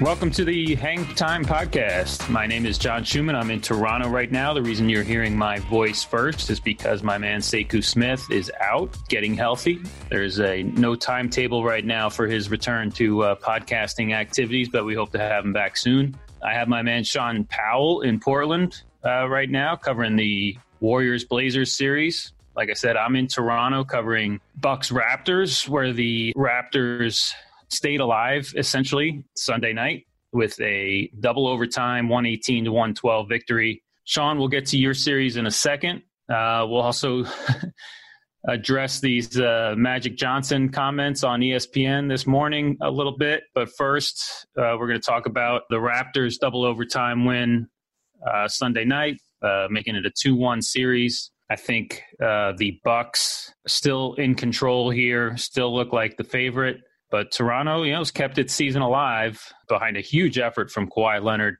Welcome to the Hang Time Podcast. My name is John Schuhmann. I'm in Toronto right now. The reason you're hearing my voice first is because my man Sekou Smith is out getting healthy. There's a no timetable right now for his return to uh, podcasting activities, but we hope to have him back soon. I have my man Shaun Powell in Portland uh, right now covering the Warriors Blazers series. Like I said, I'm in Toronto covering Bucks Raptors, where the Raptors stayed alive essentially Sunday night with a double overtime 118 to 112 victory. Shaun, we'll get to your series in a second. Uh, we'll also address these uh, Magic Johnson comments on ESPN this morning a little bit. But first, uh, we're going to talk about the Raptors' double overtime win uh, Sunday night, uh, making it a 2 1 series. I think uh, the Bucks still in control here, still look like the favorite. But Toronto, you know, has kept its season alive behind a huge effort from Kawhi Leonard.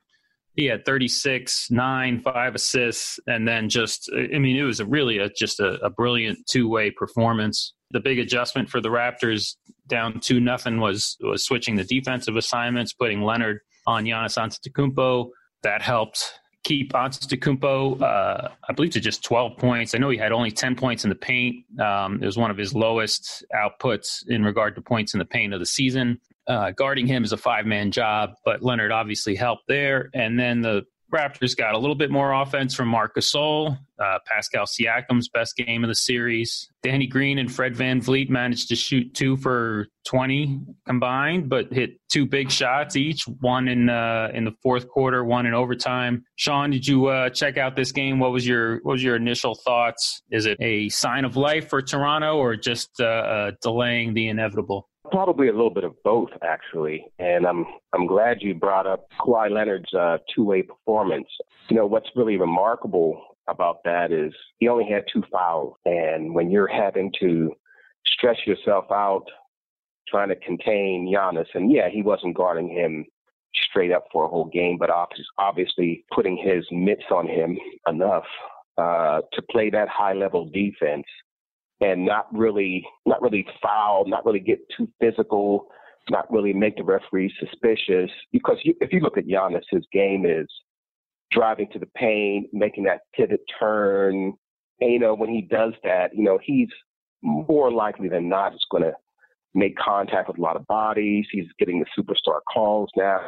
He had 36, nine, five assists, and then just, I mean, it was a really a, just a, a brilliant two way performance. The big adjustment for the Raptors down two nothing was was switching the defensive assignments, putting Leonard on Giannis Antetokounmpo. That helped keep Antetokounmpo, uh, I believe, to just 12 points. I know he had only 10 points in the paint. Um, it was one of his lowest outputs in regard to points in the paint of the season. Uh, guarding him is a five man job, but Leonard obviously helped there. And then the Raptors got a little bit more offense from Marc Gasol, uh, Pascal Siakam's best game of the series. Danny Green and Fred Van VanVleet managed to shoot two for 20 combined, but hit two big shots each, one in uh, in the fourth quarter, one in overtime. Shaun, did you uh, check out this game? What was your what was your initial thoughts? Is it a sign of life for Toronto or just uh, uh, delaying the inevitable? Probably a little bit of both, actually. And I'm I'm glad you brought up Kawhi Leonard's uh, two-way performance. You know what's really remarkable about that is he only had two fouls, and when you're having to stretch yourself out trying to contain Giannis, and yeah, he wasn't guarding him straight up for a whole game, but obviously putting his mitts on him enough uh, to play that high level defense and not really not really foul, not really get too physical, not really make the referee suspicious. Because you, if you look at Giannis, his game is driving to the paint, making that pivot turn. And, you know, when he does that, you know, he's more likely than not is going to make contact with a lot of bodies. He's getting the superstar calls now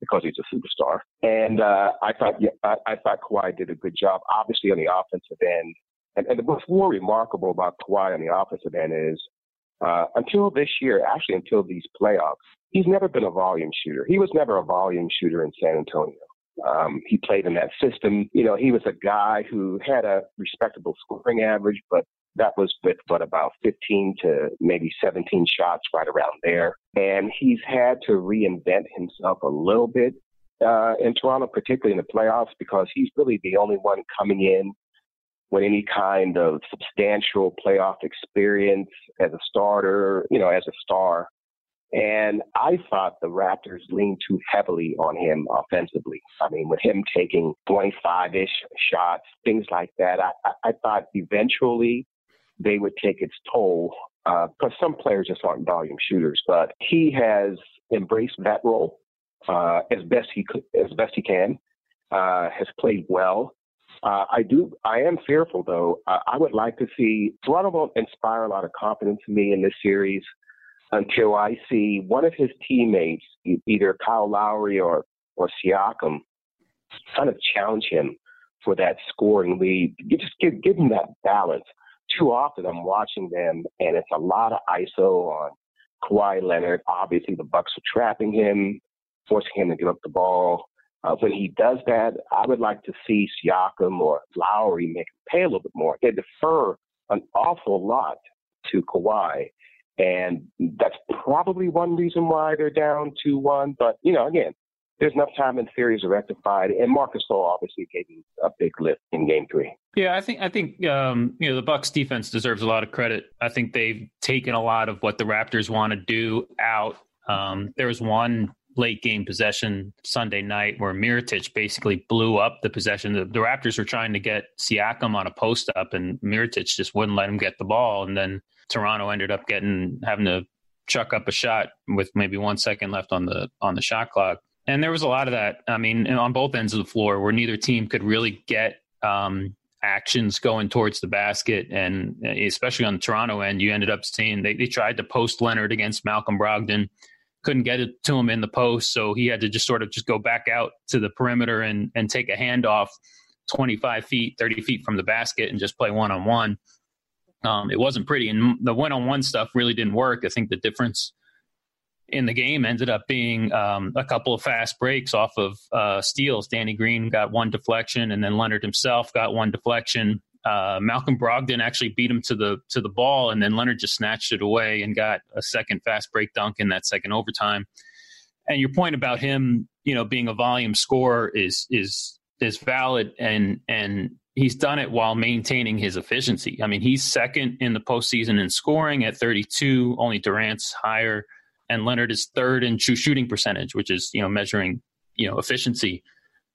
because he's a superstar. And uh, I thought yeah, I, I thought Kawhi did a good job. Obviously on the offensive end, and, and what's more remarkable about Kawhi on the offensive end is uh, until this year, actually until these playoffs, he's never been a volume shooter. He was never a volume shooter in San Antonio. Um, he played in that system. You know, he was a guy who had a respectable scoring average, but that was with what about 15 to maybe 17 shots right around there. And he's had to reinvent himself a little bit uh, in Toronto, particularly in the playoffs, because he's really the only one coming in with any kind of substantial playoff experience as a starter, you know, as a star. And I thought the Raptors leaned too heavily on him offensively. I mean, with him taking 25 ish shots, things like that, I, I thought eventually they would take its toll because uh, some players just aren't volume shooters. But he has embraced that role uh, as best he could, as best he can. Uh, has played well. Uh, I do. I am fearful, though. Uh, I would like to see Toronto won't inspire a lot of confidence in me in this series until I see one of his teammates, either Kyle Lowry or or Siakam, kind of challenge him for that scoring lead. You just give give him that balance. Too often, I'm watching them, and it's a lot of ISO on Kawhi Leonard. Obviously, the Bucks are trapping him, forcing him to give up the ball. Uh, when he does that, I would like to see Siakam or Lowry make him pay a little bit more. They defer an awful lot to Kawhi. And that's probably one reason why they're down 2 1. But, you know, again, there's enough time and theories are rectified. And Marc Gasol obviously gave him a big lift in game three. Yeah, I think I think um, you know the Bucks defense deserves a lot of credit. I think they've taken a lot of what the Raptors want to do out. Um, there was one late game possession Sunday night where Mirotic basically blew up the possession. The, the, Raptors were trying to get Siakam on a post up, and Mirotic just wouldn't let him get the ball. And then Toronto ended up getting having to chuck up a shot with maybe one second left on the on the shot clock. And there was a lot of that. I mean, on both ends of the floor, where neither team could really get um, actions going towards the basket, and especially on the Toronto end, you ended up seeing they, they tried to post Leonard against Malcolm Brogdon, couldn't get it to him in the post, so he had to just sort of just go back out to the perimeter and and take a handoff, twenty five feet, thirty feet from the basket, and just play one on one. it wasn't pretty, and the one on one stuff really didn't work. I think the difference in the game ended up being um, a couple of fast breaks off of uh, steals. Danny Green got one deflection, and then Leonard himself got one deflection. Uh, Malcolm Brogdon actually beat him to the to the ball, and then Leonard just snatched it away and got a second fast break dunk in that second overtime. And your point about him, you know, being a volume scorer is is is valid, and and he's done it while maintaining his efficiency. I mean, he's second in the postseason in scoring at 32. Only Durant's higher and Leonard is third in true shooting percentage, which is you know measuring you know efficiency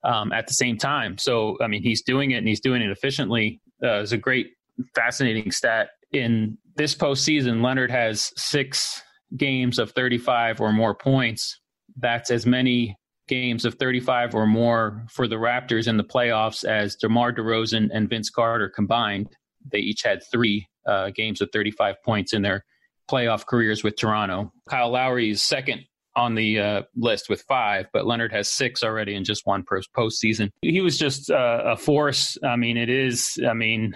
um, at the same time. So I mean, he's doing it and he's doing it efficiently. Uh, it's a great, fascinating stat. In this postseason, Leonard has six games of 35 or more points. That's as many games of 35 or more for the Raptors in the playoffs as DeMar DeRozan and Vince Carter combined. They each had three uh, games of 35 points in their playoff careers with Toronto. Kyle Lowry is second on the uh, list with five, but Leonard has six already in just one post postseason. He was just uh, a force. I mean, it is. I mean,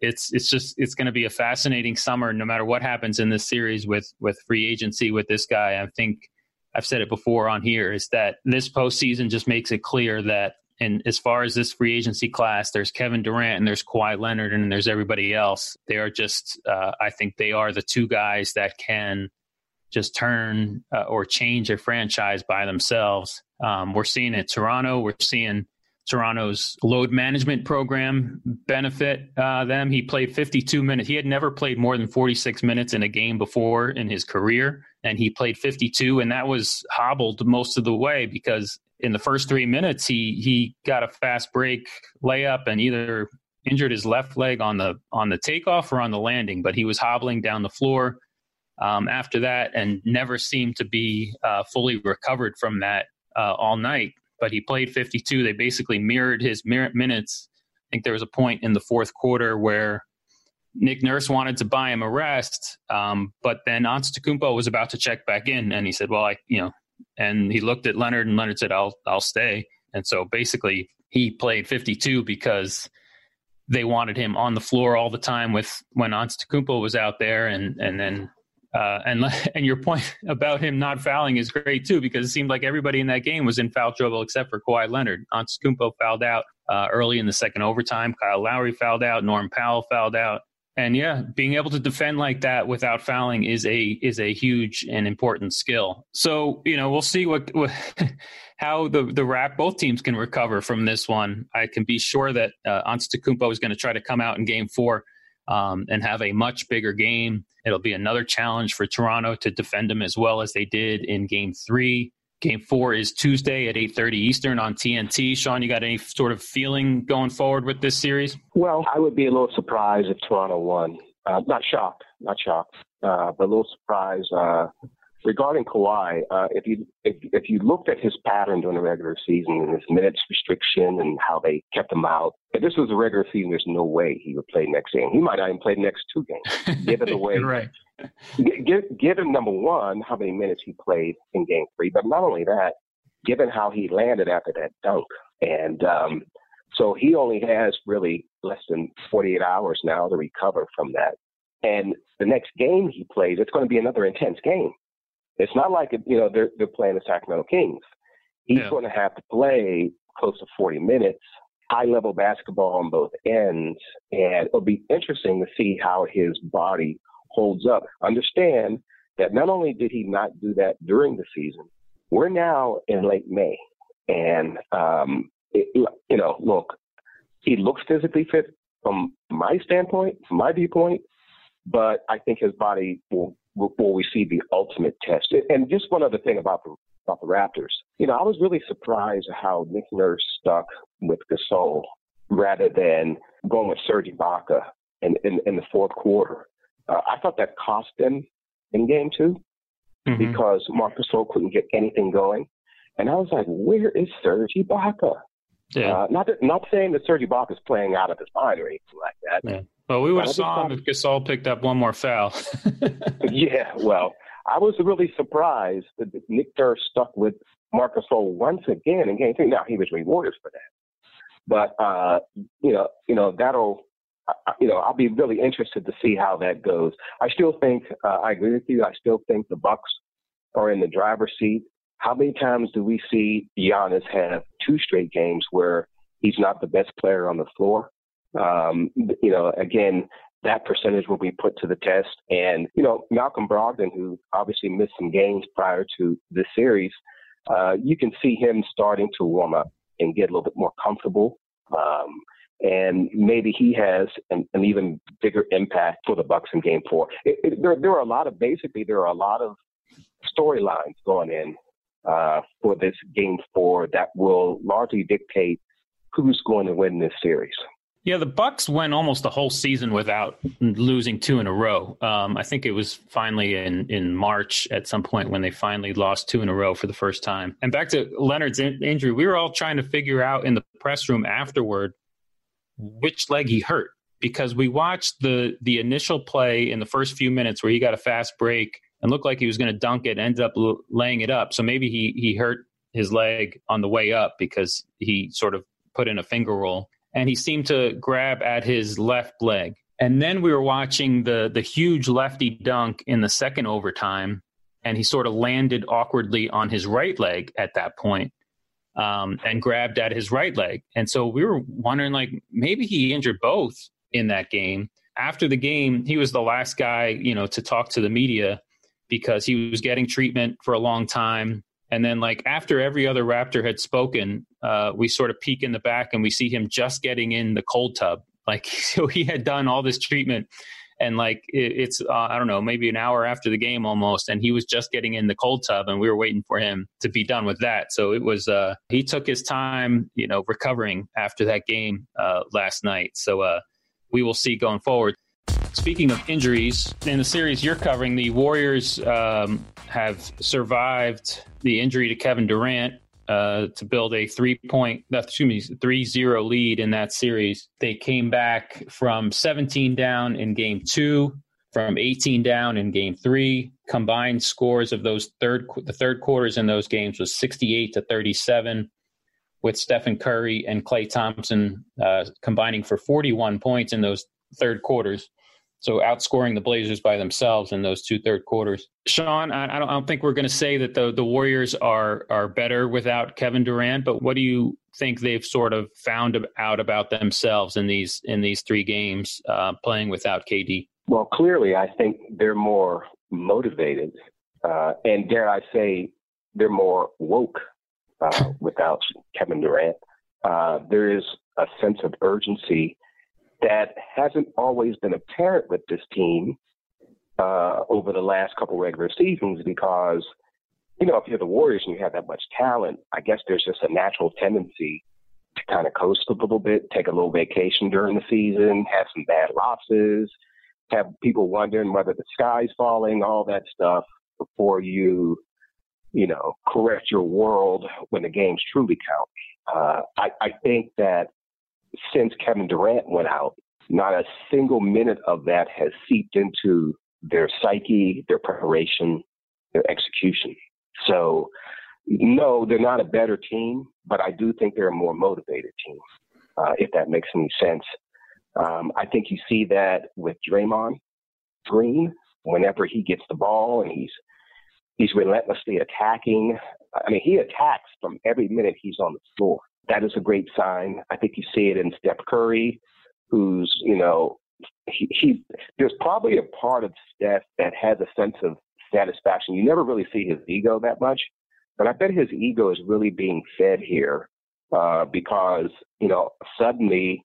it's it's just it's going to be a fascinating summer, no matter what happens in this series with with free agency with this guy. I think I've said it before on here is that this postseason just makes it clear that and as far as this free agency class, there's Kevin Durant and there's Kawhi Leonard and there's everybody else. They are just, uh, I think they are the two guys that can just turn uh, or change a franchise by themselves. Um, we're seeing it Toronto. We're seeing Toronto's load management program benefit uh, them. He played 52 minutes. He had never played more than 46 minutes in a game before in his career, and he played 52, and that was hobbled most of the way because in the first three minutes, he he got a fast break layup and either injured his left leg on the on the takeoff or on the landing, but he was hobbling down the floor um, after that and never seemed to be uh, fully recovered from that uh, all night. But he played 52. They basically mirrored his minutes. I think there was a point in the fourth quarter where Nick Nurse wanted to buy him a rest, um, but then Antetokounmpo was about to check back in, and he said, "Well, I, you know, and he looked at Leonard, and Leonard said, "I'll I'll stay." And so basically, he played 52 because they wanted him on the floor all the time with when Antetokounmpo was out there, and and then uh, and and your point about him not fouling is great too because it seemed like everybody in that game was in foul trouble except for Kawhi Leonard. Antetokounmpo fouled out uh, early in the second overtime. Kyle Lowry fouled out. Norm Powell fouled out and yeah, being able to defend like that without fouling is a is a huge and important skill. So you know, we'll see what, what how the the rap both teams can recover from this one. I can be sure that uh, Antetokounmpo is going to try to come out in Game Four um, and have a much bigger game. It'll be another challenge for Toronto to defend him as well as they did in Game Three. Game four is Tuesday at 8:30 Eastern on TNT. Shaun, you got any sort of feeling going forward with this series? Well, I would be a little surprised if Toronto won. Uh, not shocked, not shocked, uh, but a little surprised. Uh, regarding Kawhi, uh, if you if, if you looked at his pattern during the regular season and his minutes restriction and how they kept him out, if this was a regular season, there's no way he would play next game. He might not even play the next two games. Given the way, right? Given number one how many minutes he played in Game Three, but not only that, given how he landed after that dunk, and um, so he only has really less than 48 hours now to recover from that. And the next game he plays, it's going to be another intense game. It's not like you know they're they're playing the Sacramento Kings. He's yeah. going to have to play close to 40 minutes. high level basketball on both ends. And it'll be interesting to see how his body holds up. Understand that not only did he not do that during the season, we're now in late May. And, um, it, you know, look, he looks physically fit from my standpoint, from my viewpoint, but I think his body will, will see the ultimate test. And just one other thing about the about the Raptors. You know, I was really surprised how Nick Nurse stuck with Gasol rather than going with Serge Ibaka in, in, in the fourth quarter. Uh, I thought that cost them in game 2 mm-hmm. because Marc Gasol couldn't get anything going. And I was like, where is Serge Ibaka? Yeah. Uh, not that, not saying that Serge Ibaka is playing out of his mind or anything like that. Yeah. Well, we would have saw him if Gasol picked up one more foul. yeah, well, I was really surprised that Nick Nurse stuck with Marc Gasol once again in game three. Now he was rewarded for that, but uh, you know, you know that'll, uh, you know, I'll be really interested to see how that goes. I still think uh, I agree with you. I still think the Bucks are in the driver's seat. How many times do we see Giannis have two straight games where he's not the best player on the floor? Um, you know, again, that percentage will be put to the test. And, you know, Malcolm Brogdon, who obviously missed some games prior to this series, uh, you can see him starting to warm up and get a little bit more comfortable. Um, and maybe he has an, an, even bigger impact for the Bucks in Game Four. It, it, there, there are a lot of basically there are a lot of storylines going in uh, for this Game Four that will largely dictate who's going to win this series. Yeah, the Bucks went almost the whole season without losing two in a row. Um, I think it was finally in in March at some point when they finally lost two in a row for the first time. And back to Leonard's in- injury, we were all trying to figure out in the press room afterward which leg he hurt because we watched the the initial play in the first few minutes where he got a fast break and looked like he was going to dunk it, ended up l- laying it up. So maybe he he hurt his leg on the way up because he sort of put in a finger roll and he seemed to grab at his left leg. And then we were watching the the huge lefty dunk in the second overtime, and he sort of landed awkwardly on his right leg at that point, um, and grabbed at his right leg. And so we were wondering, like, maybe he injured both in that game. After the game, he was the last guy, you know, to talk to the media because he was getting treatment for a long time. And then, like after every other Raptor had spoken, uh, we sort of peek in the back and we see him just getting in the cold tub. Like so, he had done all this treatment, and like it, it's uh, I don't know, maybe an hour after the game almost, and he was just getting in the cold tub, and we were waiting for him to be done with that. So it was uh, he took his time, you know, recovering after that game uh, last night. So uh, we will see going forward. Speaking of injuries, in the series you're covering, the Warriors um, have survived the injury to Kevin Durant uh, to build a three point, excuse me, three zero lead in that series. They came back from 17 down in game two, from 18 down in game three. Combined scores of those third, the third quarters in those games was 68 to 37 with Stephen Curry and Klay Thompson uh, combining for 41 points in those third quarters. So outscoring the Blazers by themselves in those two third quarters. Shaun, I, I, don't, I don't, think we're going to say that the, the Warriors are are better without Kevin Durant, but what do you think they've sort of found out about themselves in these in these three games uh, playing without KD? Well, clearly, I think they're more motivated, uh, and dare I say, they're more woke uh, without Kevin Durant. Uh, there is a sense of urgency that hasn't always been apparent with this team uh, over the last couple regular seasons because, you know, if you're the Warriors and you have that much talent, I guess there's just a natural tendency to kind of coast a little bit, take a little vacation during the season, have some bad losses, have people wondering whether the sky's falling, all that stuff before you, you know, correct your world when the games truly count. Uh, I, I think that since Kevin Durant went out, not a single minute of that has seeped into their psyche, their preparation, their execution. So, no, they're not a better team, but I do think they're a more motivated team, uh, if that makes any sense. Um, I think you see that with Draymond Green whenever he gets the ball and he's he's relentlessly attacking. I mean, he attacks from every minute he's on the floor. That is a great sign. I think you see it in Steph Curry, who's, you know, he, he there's probably a part of Steph that has a sense of satisfaction. You never really see his ego that much, but I bet his ego is really being fed here uh, because you know suddenly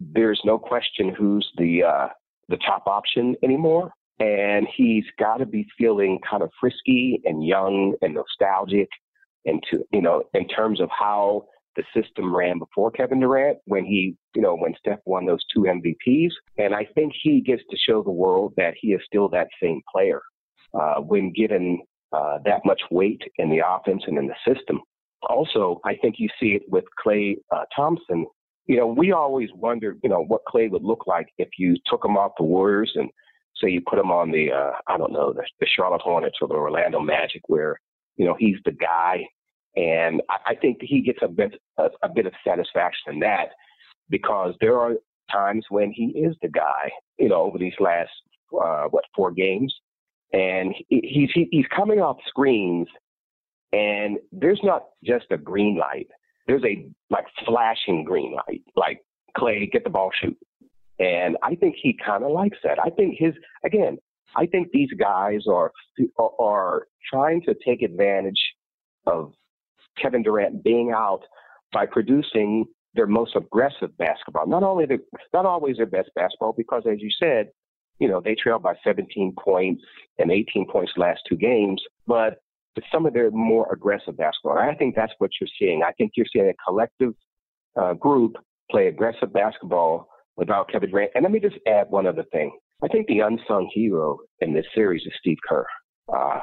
there's no question who's the uh, the top option anymore, and he's got to be feeling kind of frisky and young and nostalgic, and to you know in terms of how the system ran before Kevin Durant when he, you know, when Steph won those two MVPs. And I think he gets to show the world that he is still that same player uh, when given uh, that much weight in the offense and in the system. Also, I think you see it with Klay uh, Thompson. You know, we always wondered, you know, what Klay would look like if you took him off the Warriors and say you put him on the, uh, I don't know, the, the Charlotte Hornets or the Orlando Magic, where you know he's the guy and I, I think he gets a bit a, a bit of satisfaction in that because there are times when he is the guy, you know, over these last uh, what four games, and he, he's he, he's coming off screens, and there's not just a green light. There's a like flashing green light, like Klay, get the ball, shoot. And I think he kind of likes that. I think his again, I think these guys are are trying to take advantage of Kevin Durant being out by producing their most aggressive basketball. Not only the, not always their best basketball, because as you said, you know, they trailed by 17 points and 18 points last two games, but some of their more aggressive basketball. And I think that's what you're seeing. I think you're seeing a collective uh, group play aggressive basketball without Kevin Durant. And let me just add one other thing. I think the unsung hero in this series is Steve Kerr. Uh,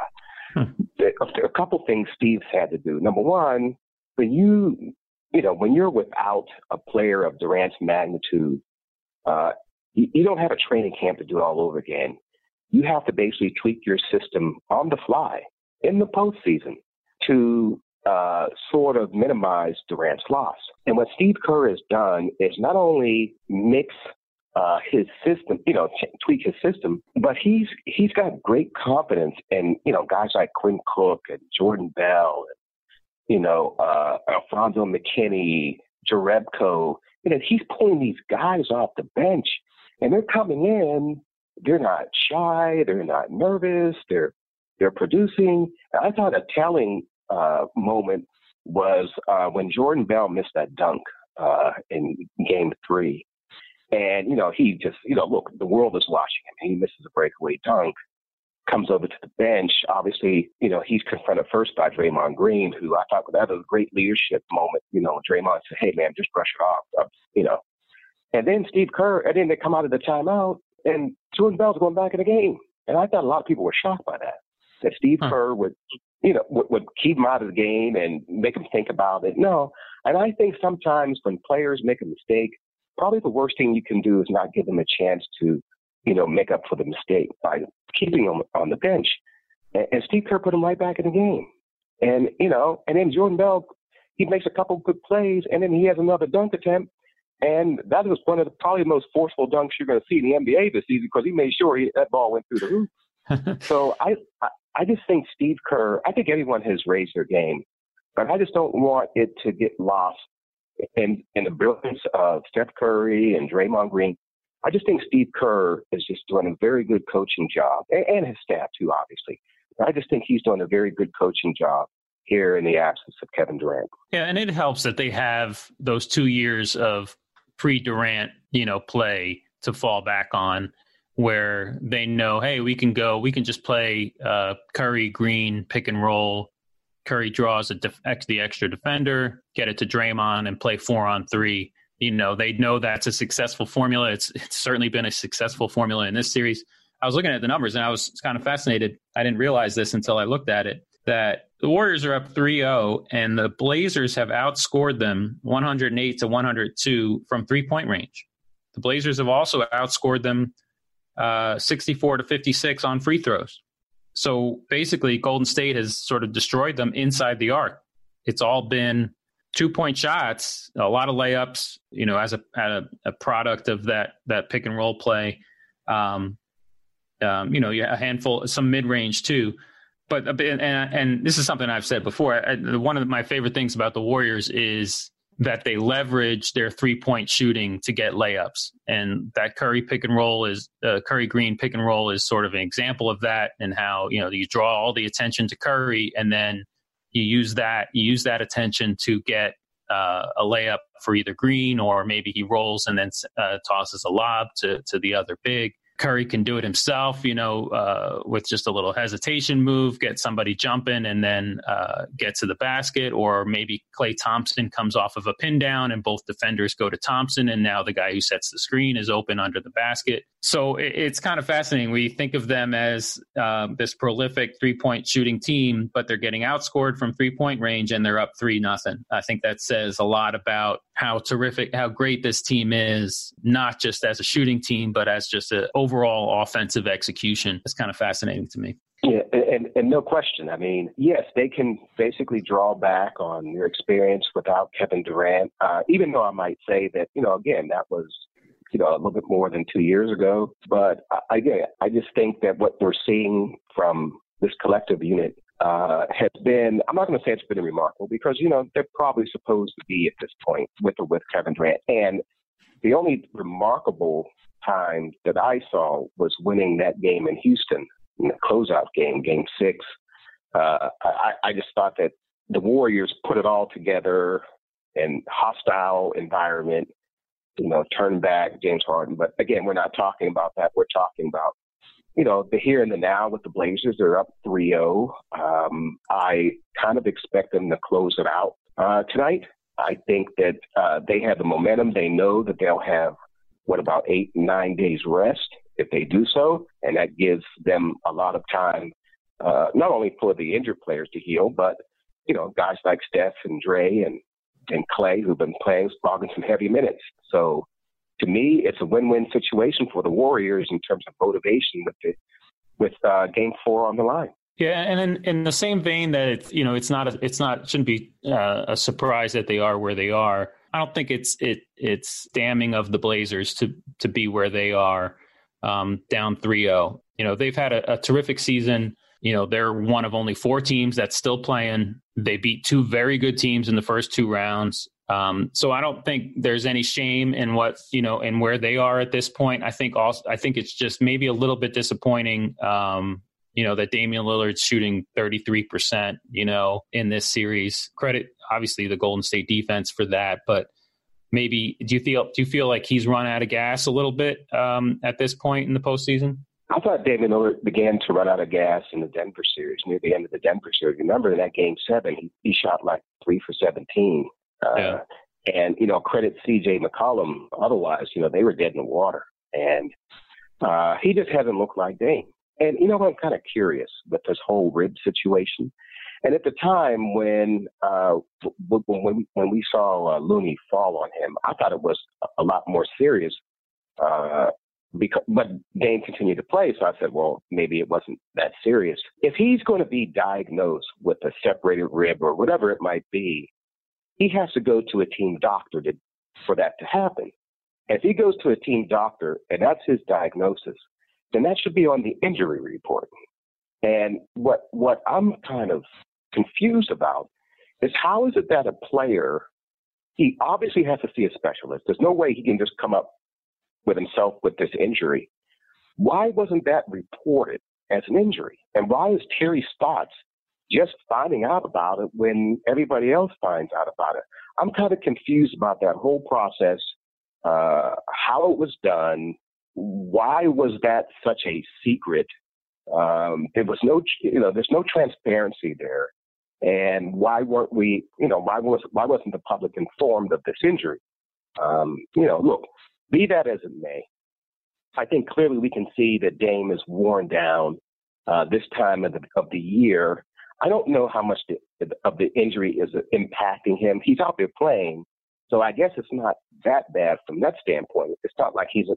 a couple things Steve's had to do. Number one, when you, you know, when you're without a player of Durant's magnitude, uh, you, you don't have a training camp to do it all over again. You have to basically tweak your system on the fly in the postseason to uh, sort of minimize Durant's loss. And what Steve Kerr has done is not only mix uh, his system, you know, tweak his system. But he's he's got great confidence in you know guys like Quinn Cook and Jordan Bell, and, you know, uh, Alfonzo McKinnie, Jerebko. You know, he's pulling these guys off the bench, and they're coming in. They're not shy. They're not nervous. They're they're producing. I thought a telling uh, moment was uh, when Jordan Bell missed that dunk uh, in Game Three and, you know, he just, you know, look, the world is watching him. He misses a breakaway dunk, comes over to the bench. Obviously, you know, he's confronted first by Draymond Green, who I thought that was a great leadership moment. You know, Draymond said, hey, man, just brush it off, uh, you know. And then Steve Kerr, and then they come out of the timeout, and Jordan Bell's going back in the game. And I thought a lot of people were shocked by that, that Steve huh. Kerr would, you know, would, would keep him out of the game and make him think about it. No. And I think sometimes when players make a mistake, probably the worst thing you can do is not give them a chance to, you know, make up for the mistake by keeping them on the bench. And, and Steve Kerr put him right back in the game. And, you know, and then Jordan Bell, he makes a couple good plays and then he has another dunk attempt. And that was one of the probably the most forceful dunks you're going to see in the NBA this season because he made sure he, that ball went through the roof. so I, I, I just think Steve Kerr, I think everyone has raised their game, but I just don't want it to get lost and and the brilliance of Steph Curry and Draymond Green. I just think Steve Kerr is just doing a very good coaching job, and, and his staff too, obviously. I just think he's doing a very good coaching job here in the absence of Kevin Durant. Yeah, and it helps that they have those two years of pre-Durant, you know, play to fall back on, where they know, hey, we can go, we can just play uh, Curry Green pick and roll Curry draws def- the extra defender, get it to Draymond, and play four on three. You know, they know that's a successful formula. It's it's certainly been a successful formula in this series. I was looking at the numbers and I was kind of fascinated. I didn't realize this until I looked at it that the Warriors are up 3-0 and the Blazers have outscored them 108 to 102 from three-point range. The Blazers have also outscored them uh, 64 to 56 on free throws. So basically, Golden State has sort of destroyed them inside the arc. It's all been two point shots, a lot of layups, you know, as a, a, a product of that that pick and roll play. Um, um, you know, a handful, some mid range too. But and, and this is something I've said before. I, one of my favorite things about the Warriors is that they leverage their three point shooting to get layups. And that Curry pick and roll is uh, Curry Green pick and roll is sort of an example of that and how, you know, you draw all the attention to Curry and then you use that, you use that attention to get uh, a layup for either Green or maybe he rolls and then uh, tosses a lob to, to the other big. Curry can do it himself, you know, uh, with just a little hesitation move, get somebody jumping and then uh, get to the basket. Or maybe Klay Thompson comes off of a pin down and both defenders go to Thompson. And now the guy who sets the screen is open under the basket. So it, it's kind of fascinating. We think of them as uh, this prolific three point shooting team, but they're getting outscored from three point range and they're up three nothing. I think that says a lot about how terrific, how great this team is, not just as a shooting team, but as just an overall offensive execution. It's kind of fascinating to me. Yeah, and, and no question. I mean, yes, they can basically draw back on their experience without Kevin Durant. Uh, even though I might say that, you know, again, that was, you know, a little bit more than two years ago. But I, again, I just think that what we're seeing from this collective unit uh, has been, I'm not going to say it's been remarkable because, you know, they're probably supposed to be at this point with or with Kevin Durant. And the only remarkable time that I saw was winning that game in Houston, in the closeout game, game six. Uh, I, I just thought that the Warriors put it all together in hostile environment, you know, turn back James Harden. But again, we're not talking about that. We're talking about you know, the here and the now with the Blazers, they're up 3 0. Um, I kind of expect them to close it out uh, tonight. I think that uh, they have the momentum. They know that they'll have, what, about eight, nine days rest if they do so. And that gives them a lot of time, uh, not only for the injured players to heal, but, you know, guys like Steph and Dre and, and Klay who've been playing, logging some heavy minutes. So to me, it's a win-win situation for the Warriors in terms of motivation with the, with uh, Game Four on the line. Yeah, and in, in the same vein that it's you know it's not a, it's not shouldn't be uh, a surprise that they are where they are. I don't think it's it it's damning of the Blazers to to be where they are um, down 3-0. You know they've had a, a terrific season. You know they're one of only four teams that's still playing. They beat two very good teams in the first two rounds. Um, so I don't think there's any shame in what you know and where they are at this point. I think also I think it's just maybe a little bit disappointing. Um, you know that Damian Lillard's shooting 33 percent. You know in this series. Credit obviously the Golden State defense for that, but maybe do you feel do you feel like he's run out of gas a little bit um, at this point in the postseason? I thought Damian Lillard began to run out of gas in the Denver series, near the end of the Denver series. Remember in that game seven, he, he shot like three for 17 uh, yeah. And, you know, credit CJ McCollum. Otherwise, you know, they were dead in the water. And uh, he just hasn't looked like Dame. And, you know, I'm kind of curious with this whole rib situation. And at the time when uh, when when we saw uh, Looney fall on him, I thought it was a lot more serious. Uh, because, but Dame continued to play, so I said, well, maybe it wasn't that serious. If he's going to be diagnosed with a separated rib or whatever it might be, he has to go to a team doctor to, for that to happen. If he goes to a team doctor and that's his diagnosis, then that should be on the injury report. And what what I'm kind of confused about is how is it that a player he obviously has to see a specialist. There's no way he can just come up with himself with this injury. Why wasn't that reported as an injury? And why is Terry Stotts just finding out about it when everybody else finds out about it. I'm kind of confused about that whole process, uh, how it was done, why was that such a secret? Um, there was no, you know, there's no transparency there, and why weren't we, you know, why was why wasn't the public informed of this injury? Um, you know, look, be that as it may, I think clearly we can see that Dame is worn down uh, this time of the, of the year I don't know how much the, of the injury is impacting him. He's out there playing, so I guess it's not that bad from that standpoint. It's not like he's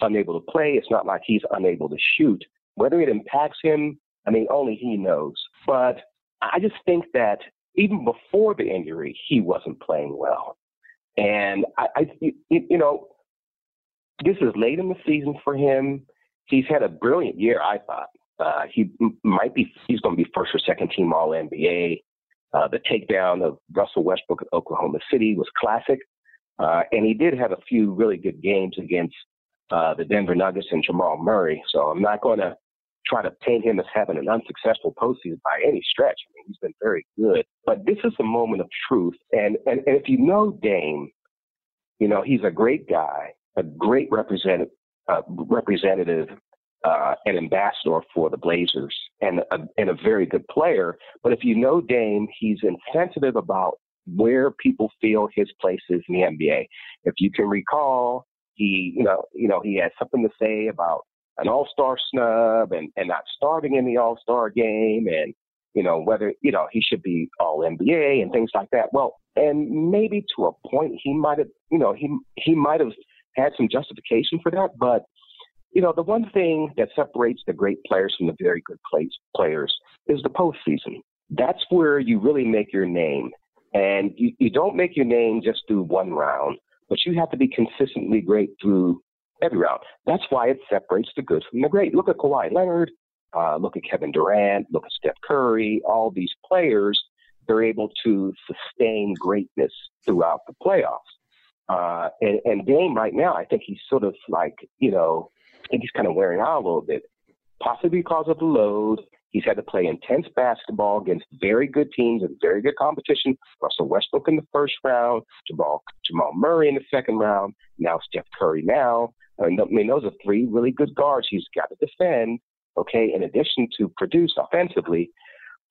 unable to play. It's not like he's unable to shoot. Whether it impacts him, I mean, only he knows. But I just think that even before the injury, he wasn't playing well. And I, I you know, this is late in the season for him. He's had a brilliant year, I thought. Uh, he might be he's going to be first or second team All NBA. Uh, the takedown of Russell Westbrook at Oklahoma City was classic. Uh, and he did have a few really good games against uh, the Denver Nuggets and Jamal Murray. So I'm not going to try to paint him as having an unsuccessful postseason by any stretch. I mean, he's been very good. But this is a moment of truth. And, and, and if you know Dame, you know, he's a great guy, a great representative, uh, representative uh, an ambassador for the Blazers and a, and a very good player. But if you know Dame, he's insensitive about where people feel his place is in the NBA. If you can recall, he you know you know he had something to say about an All Star snub and and not starting in the All Star game and you know whether you know he should be All NBA and things like that. Well, and maybe to a point he might have you know he he might have had some justification for that, but you know, the one thing that separates the great players from the very good players is the postseason. That's where you really make your name. And you, you don't make your name just through one round, but you have to be consistently great through every round. That's why it separates the good from the great. Look at Kawhi Leonard, uh, look at Kevin Durant, look at Steph Curry, all these players, they're able to sustain greatness throughout the playoffs. Uh, and, and Dame right now, I think he's sort of like, you know, I think he's kind of wearing out a little bit, possibly because of the load. He's had to play intense basketball against very good teams and very good competition. Russell Westbrook in the first round, Jamal Jamal Murray in the second round, now Steph Curry now. I mean, those are three really good guards he's got to defend. Okay, in addition to produce offensively,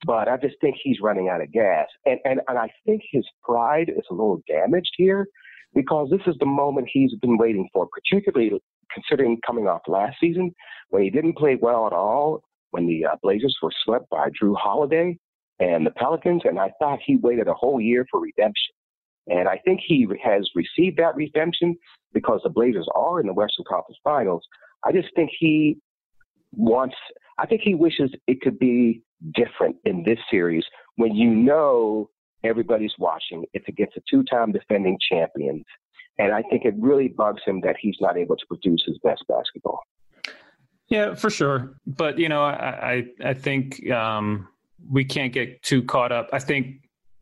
but I just think he's running out of gas, and and and I think his pride is a little damaged here because this is the moment he's been waiting for, particularly considering coming off last season when he didn't play well at all, when the uh, Blazers were swept by Jrue Holiday and the Pelicans, and I thought he waited a whole year for redemption. And I think he has received that redemption because the Blazers are in the Western Conference Finals. I just think he wants, I think he wishes it could be different in this series when you know everybody's watching. It's against a two time defending champions. And I think it really bugs him that he's not able to produce his best basketball. Yeah, for sure. But you know, I I, I think um, we can't get too caught up. I think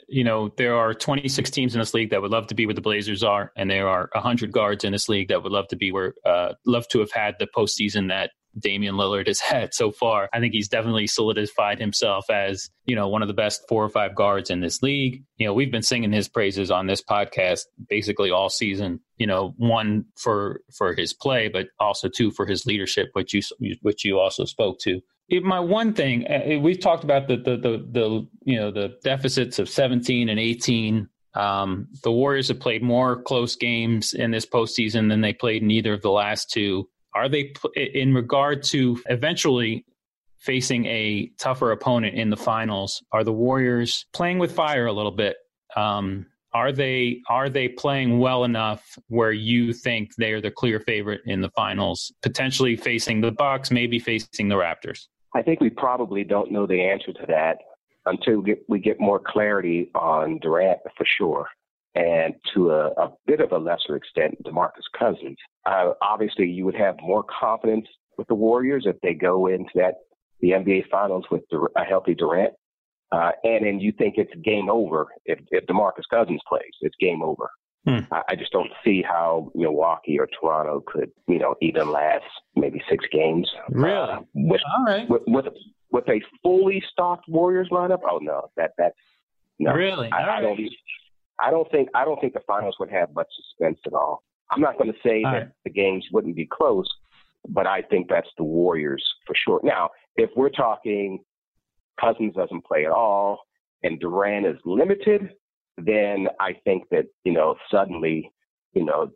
you know there are 26 teams in this league that would love to be where the Blazers are, and there are 100 guards in this league that would love to be where uh, love to have had the postseason that Damian Lillard has had so far. I think he's definitely solidified himself as, you know, one of the best four or five guards in this league. You know, we've been singing his praises on this podcast basically all season, you know, one for for his play, but also two for his leadership, which you which you also spoke to. It, my one thing, uh, we've talked about the, the the the you know the deficits of 17 and 18 um, the Warriors have played more close games in this postseason than they played in either of the last two. Are they in regard to eventually facing a tougher opponent in the finals? Are the Warriors playing with fire a little bit? Um, are they are they playing well enough where you think they are the clear favorite in the finals, potentially facing the Bucks, maybe facing the Raptors? I think we probably don't know the answer to that until we get, we get more clarity on Durant for sure and to a, a bit of a lesser extent, DeMarcus Cousins. Uh, obviously, you would have more confidence with the Warriors if they go into that the NBA Finals with a healthy Durant, uh, and then you think it's game over if, if DeMarcus Cousins plays. It's game over. Hmm. I, I just don't see how Milwaukee or Toronto could, you know, even last maybe six games. Really? Uh, with, All right. With, with, with a fully stocked Warriors lineup, oh no, that that's no. Really? I, I don't. I don't think I don't think the finals would have much suspense at all. I'm not going to say all that right. the games wouldn't be close, but I think that's the Warriors for sure. Now, if we're talking Cousins doesn't play at all and Durant is limited, then I think that you know suddenly you know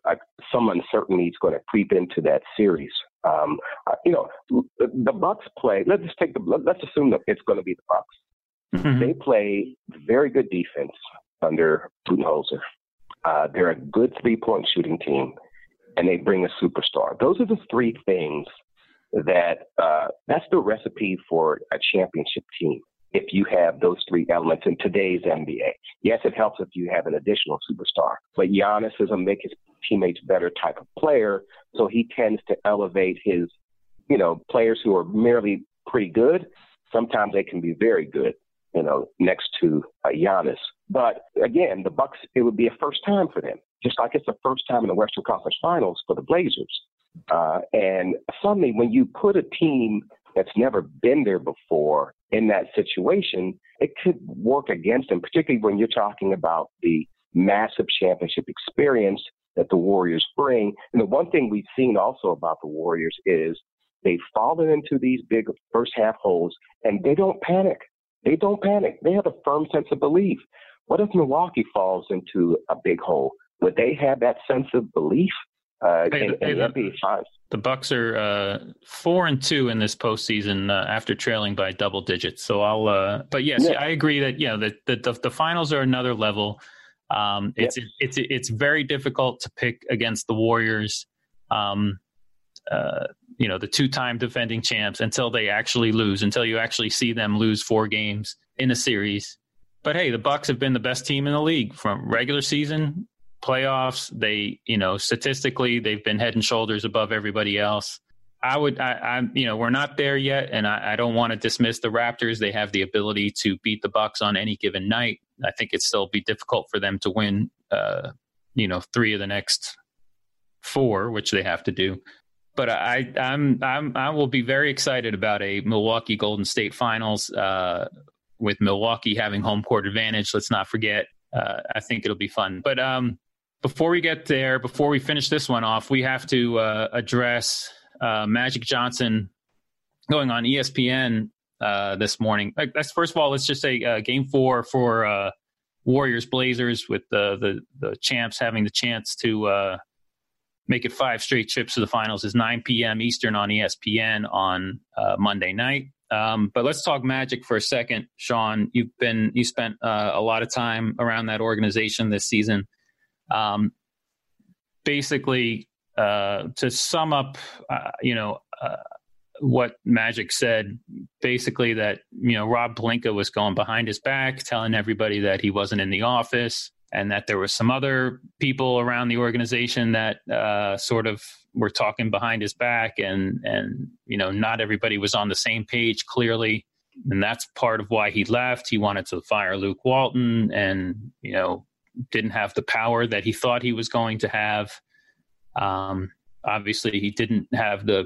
some uncertainty is going to creep into that series. Um, uh, you know, the, the Bucks play. Let's just take the. Let's assume that it's going to be the Bucks. Mm-hmm. They play very good defense under Budenholzer. Uh, they're a good three point shooting team, and they bring a superstar. Those are the three things that uh, that's the recipe for a championship team. If you have those three elements in today's NBA, yes, it helps if you have an additional superstar. But Giannis is a make his teammates better type of player, so he tends to elevate his, you know, players who are merely pretty good. Sometimes they can be very good you know, next to uh, Giannis. But again, the Bucks, it would be a first time for them, just like it's the first time in the Western Conference Finals for the Blazers. Uh, and suddenly, when you put a team that's never been there before in that situation, it could work against them, particularly when you're talking about the massive championship experience that the Warriors bring. And the one thing we've seen also about the Warriors is they've fallen into these big first half holes and they don't panic. They don't panic. They have a firm sense of belief. What if Milwaukee falls into a big hole? Would they have that sense of belief? Uh, hey, and, hey, and the, the Bucks are uh, four and two in this postseason uh, after trailing by double digits. So I'll, uh, but yes, yeah. I agree that know the, the the finals are another level. Um, it's yep. it's it's very difficult to pick against the Warriors. Um, uh, you know the two-time defending champs until they actually lose, until you actually see them lose four games in a series. But hey, the Bucks have been the best team in the league from regular season playoffs. They, you know, statistically, they've been head and shoulders above everybody else. I would, I, am you know, we're not there yet, and I, I don't want to dismiss the Raptors. They have the ability to beat the Bucks on any given night. I think it still be difficult for them to win, uh, you know, three of the next four, which they have to do. But I, I'm, I'm, I will be very excited about a Milwaukee Golden State Finals. Uh, with Milwaukee having home court advantage, let's not forget. Uh, I think it'll be fun. But um, before we get there, before we finish this one off, we have to uh, address uh, Magic Johnson going on ESPN uh, this morning. That's first of all, let's just say uh, Game Four for Warriors Blazers with the, the the champs having the chance to make it five straight trips to the finals is 9 p.m. Eastern on ESPN on Monday night. Um, but let's talk Magic for a second, Shaun. You've been you spent a lot of time around that organization this season. Um, basically, uh, to sum up, uh, you know, uh, what Magic said, basically that you know Rob Pelinka was going behind his back, telling everybody that he wasn't in the office, and that there was some other people around the organization that uh, sort of were talking behind his back, and and you know not everybody was on the same page clearly, and that's part of why he left. He wanted to fire Luke Walton, and you know didn't have the power that he thought he was going to have. Um, obviously, he didn't have the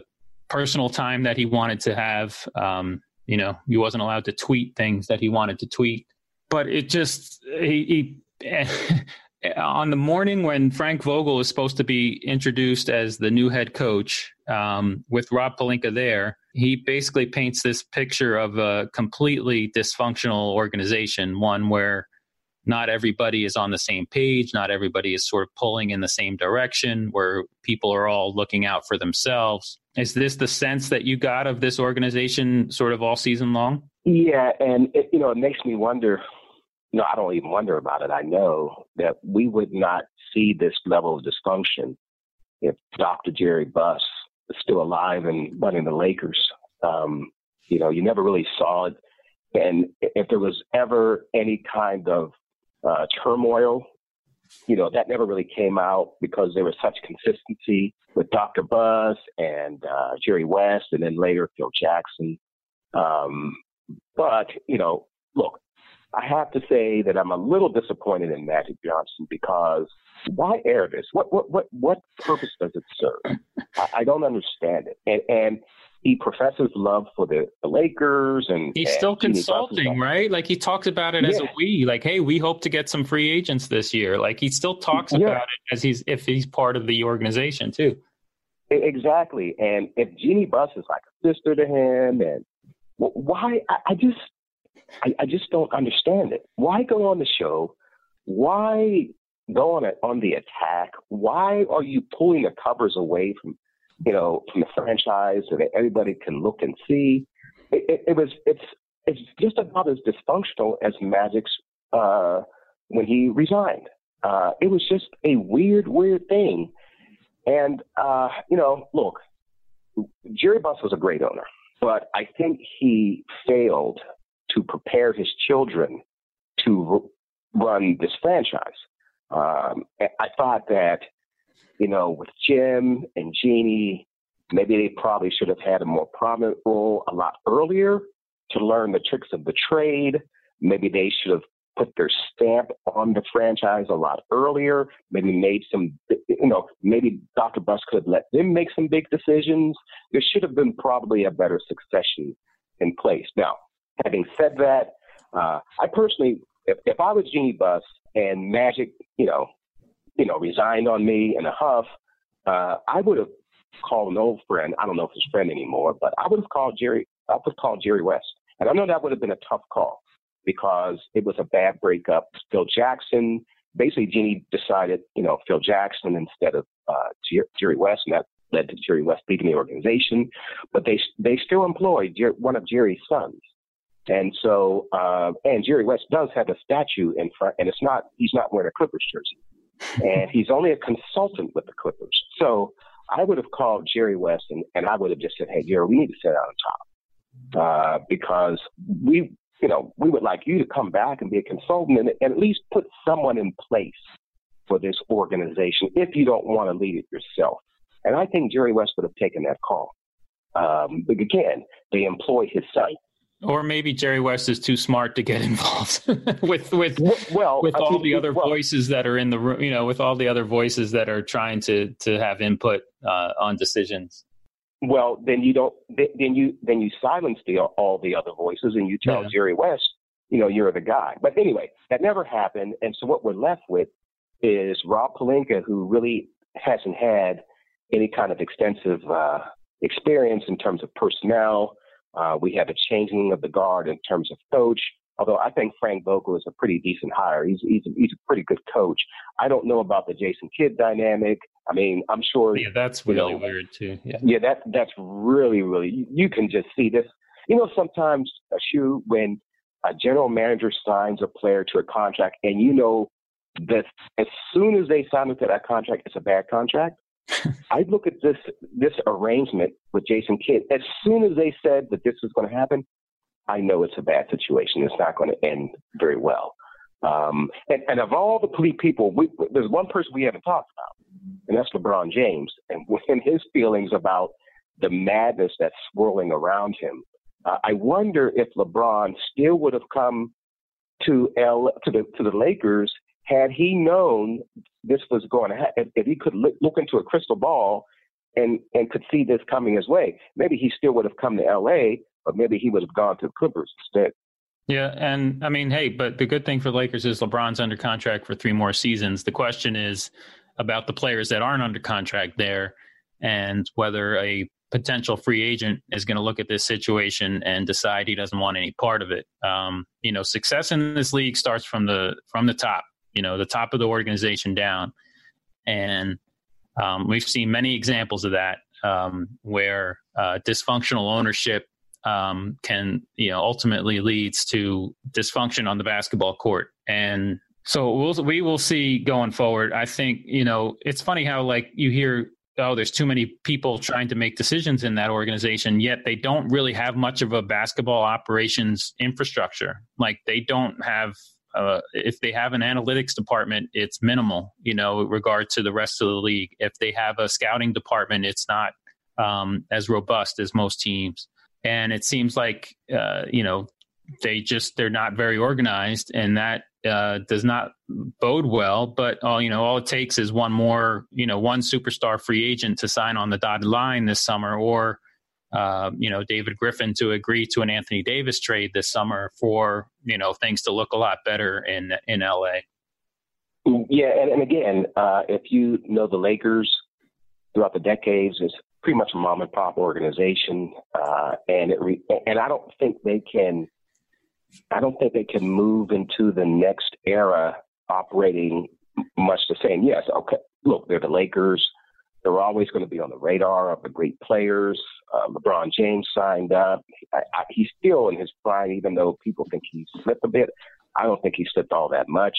personal time that he wanted to have. Um, you know, he wasn't allowed to tweet things that he wanted to tweet. But it just he, he on the morning when Frank Vogel was supposed to be introduced as the new head coach um, with Rob Pelinka there, he basically paints this picture of a completely dysfunctional organization, one where not everybody is on the same page. Not everybody is sort of pulling in the same direction where people are all looking out for themselves. Is this the sense that you got of this organization sort of all season long? Yeah. And, it, you know, it makes me wonder. Know, I don't even wonder about it. I know that we would not see this level of dysfunction if Dr. Jerry Buss is still alive and running the Lakers. Um, you know, you never really saw it. And if there was ever any kind of uh, turmoil. You know, that never really came out because there was such consistency with Dr. Buss and uh, Jerry West and then later Phil Jackson. Um, but, you know, look, I have to say that I'm a little disappointed in Magic Johnson because why air this? What what what what purpose does it serve? I, I don't understand it. And and he professes love for the, the Lakers and he's and still consulting, right? Like he talks about it as a we, like, hey, we hope to get some free agents this year. Like he still talks yeah. about it as he's if he's part of the organization too. Exactly. And if Jeanie Buss is like a sister to him and why I, I just I, I just don't understand it. Why go on the show? Why go on it on the attack? Why are you pulling the covers away from you know, from the franchise so that everybody can look and see. It, it, it was it's it's just about as dysfunctional as Magic's uh, when he resigned. Uh, it was just a weird, weird thing. And uh, you know, look, Jerry Buss was a great owner, but I think he failed to prepare his children to run this franchise. Um, I thought that you know, with Jim and Jeanie, maybe they probably should have had a more prominent role a lot earlier to learn the tricks of the trade. Maybe they should have put their stamp on the franchise a lot earlier. Maybe made some, you know, maybe Dr. Buss could have let them make some big decisions. There should have been probably a better succession in place. Now, having said that, uh, I personally, if, if I was Jeanie Buss and Magic, you know, you know, resigned on me in a huff, uh, I would have called an old friend. I don't know if he's friend anymore, but I would have called Jerry. I would have called Jerry West, and I know that would have been a tough call because it was a bad breakup. Phil Jackson, basically, Jeanie decided, you know, Phil Jackson instead of uh, Jerry West, and that led to Jerry West leaving the organization. But they they still employed one of Jerry's sons, and so uh, and Jerry West does have a statue in front, and it's not he's not wearing a Clippers jersey, and he's only a consultant with the Clippers. So I would have called Jerry West, and, and I would have just said, hey, Jerry, we need to sit out on top. Uh, because we you know, we would like you to come back and be a consultant and, and at least put someone in place for this organization if you don't want to lead it yourself. And I think Jerry West would have taken that call. Um, but again, they employ his son. Or maybe Jerry West is too smart to get involved with with well with all the other well, voices that are in the room. You know, with all the other voices that are trying to to have input uh, on decisions. Well, then you don't. Then you then you silence the all the other voices, and you tell yeah. Jerry West, you know, you're the guy. But anyway, that never happened, and so what we're left with is Rob Pelinka, who really hasn't had any kind of extensive uh, experience in terms of personnel. Uh, we have a changing of the guard in terms of coach. Although I think Frank Vogel is a pretty decent hire. He's he's a, he's a pretty good coach. I don't know about the Jason Kidd dynamic. I mean, I'm sure. Yeah, that's really know, weird too. Yeah. Yeah, that that's really really. You, you can just see this. You know, sometimes a shoe when a general manager signs a player to a contract, and you know that as soon as they sign into that contract, it's a bad contract. I look at this this arrangement with Jason Kidd. As soon as they said that this was going to happen, I know it's a bad situation. It's not going to end very well. Um, and, and, of all the people, we, there's one person we haven't talked about, and that's LeBron James. And within his feelings about the madness that's swirling around him, uh, I wonder if LeBron still would have come to L to the to the Lakers had he known this was going to happen. If he could look, into a crystal ball and and could see this coming his way, maybe he still would have come to L.A but maybe he would have gone to the Clippers instead. Yeah, and I mean, hey, but the good thing for Lakers is LeBron's under contract for three more seasons. The question is about the players that aren't under contract there and whether a potential free agent is going to look at this situation and decide he doesn't want any part of it. Um, you know, success in this league starts from the from the top. You know, the top of the organization down, and um, we've seen many examples of that um, where uh, dysfunctional ownership um, can you know ultimately leads to dysfunction on the basketball court. And so we'll we will see going forward. I think you know it's funny how like you hear oh there's too many people trying to make decisions in that organization yet they don't really have much of a basketball operations infrastructure. Like they don't have uh, if they have an analytics department, it's minimal, you know, with regard to the rest of the league. If they have a scouting department, it's not um, as robust as most teams and it seems like uh, you know they just they're not very organized, and that uh, does not bode well. But all you know, all it takes is one more you know one superstar free agent to sign on the dotted line this summer, or uh, you know David Griffin to agree to an Anthony Davis trade this summer for you know things to look a lot better in in LA. Yeah, and, and again, uh, if you know the Lakers throughout the decades, it's pretty much a mom and pop organization, uh, and it re- and I don't think they can. I don't think they can move into the next era operating much the same. Yes, okay. Look, they're the Lakers. They're always going to be on the radar of the great players. Uh, LeBron James signed up. I, I, he's still in his prime, even though people think he slipped a bit. I don't think he slipped all that much.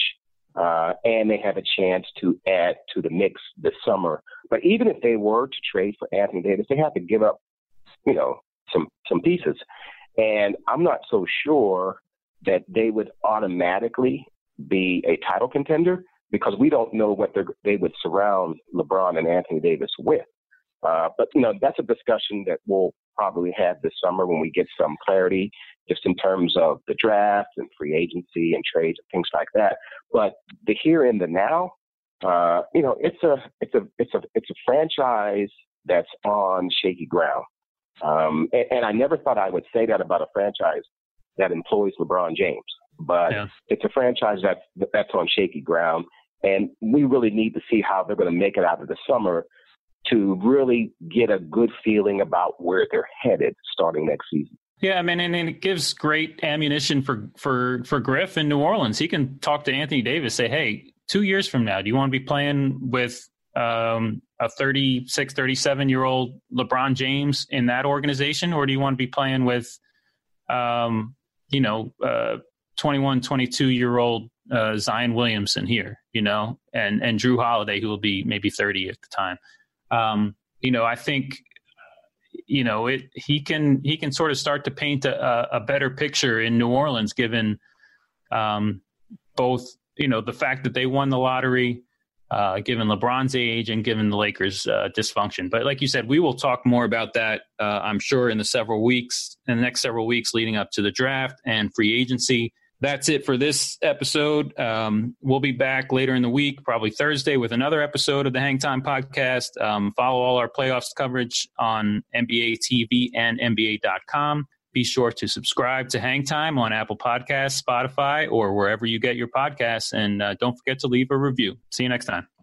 Uh, and they have a chance to add to the mix this summer. But even if they were to trade for Anthony Davis, they have to give up, you know, some some pieces. And I'm not so sure that they would automatically be a title contender because we don't know what they would surround LeBron and Anthony Davis with. Uh, but you know, that's a discussion that we'll probably have this summer when we get some clarity just in terms of the draft and free agency and trades and things like that. But the here and the now, uh, you know, it's a it's a it's a it's a franchise that's on shaky ground. Um, and, and, I never thought I would say that about a franchise that employs LeBron James, but yeah. it's a franchise that's that's on shaky ground, and we really need to see how they're going to make it out of the summer to really get a good feeling about where they're headed starting next season. Yeah, I mean, and, and, it gives great ammunition for for for Griff in New Orleans. He can talk to Anthony Davis, say, "Hey, two years from now, do you want to be playing with um, a 36, 37 year old LeBron James in that organization, or do you want to be playing with, um, you know, uh, 21, 22 year old uh, Zion Williamson here, you know, and and Jrue Holiday, who will be maybe 30 at the time." Um, you know, I think you know it he can he can sort of start to paint a, a better picture in New Orleans given um, both you know the fact that they won the lottery uh, given LeBron's age and given the Lakers uh, dysfunction but like you said we will talk more about that uh, I'm sure in the several weeks in the next several weeks leading up to the draft and free agency that's it for this episode. Um, we'll be back later in the week, probably Thursday, with another episode of the Hang Time podcast. Um, follow all our playoffs coverage on NBA TV and NBA.com. Be sure to subscribe to Hang Time on Apple Podcasts, Spotify, or wherever you get your podcasts. And uh, don't forget to leave a review. See you next time.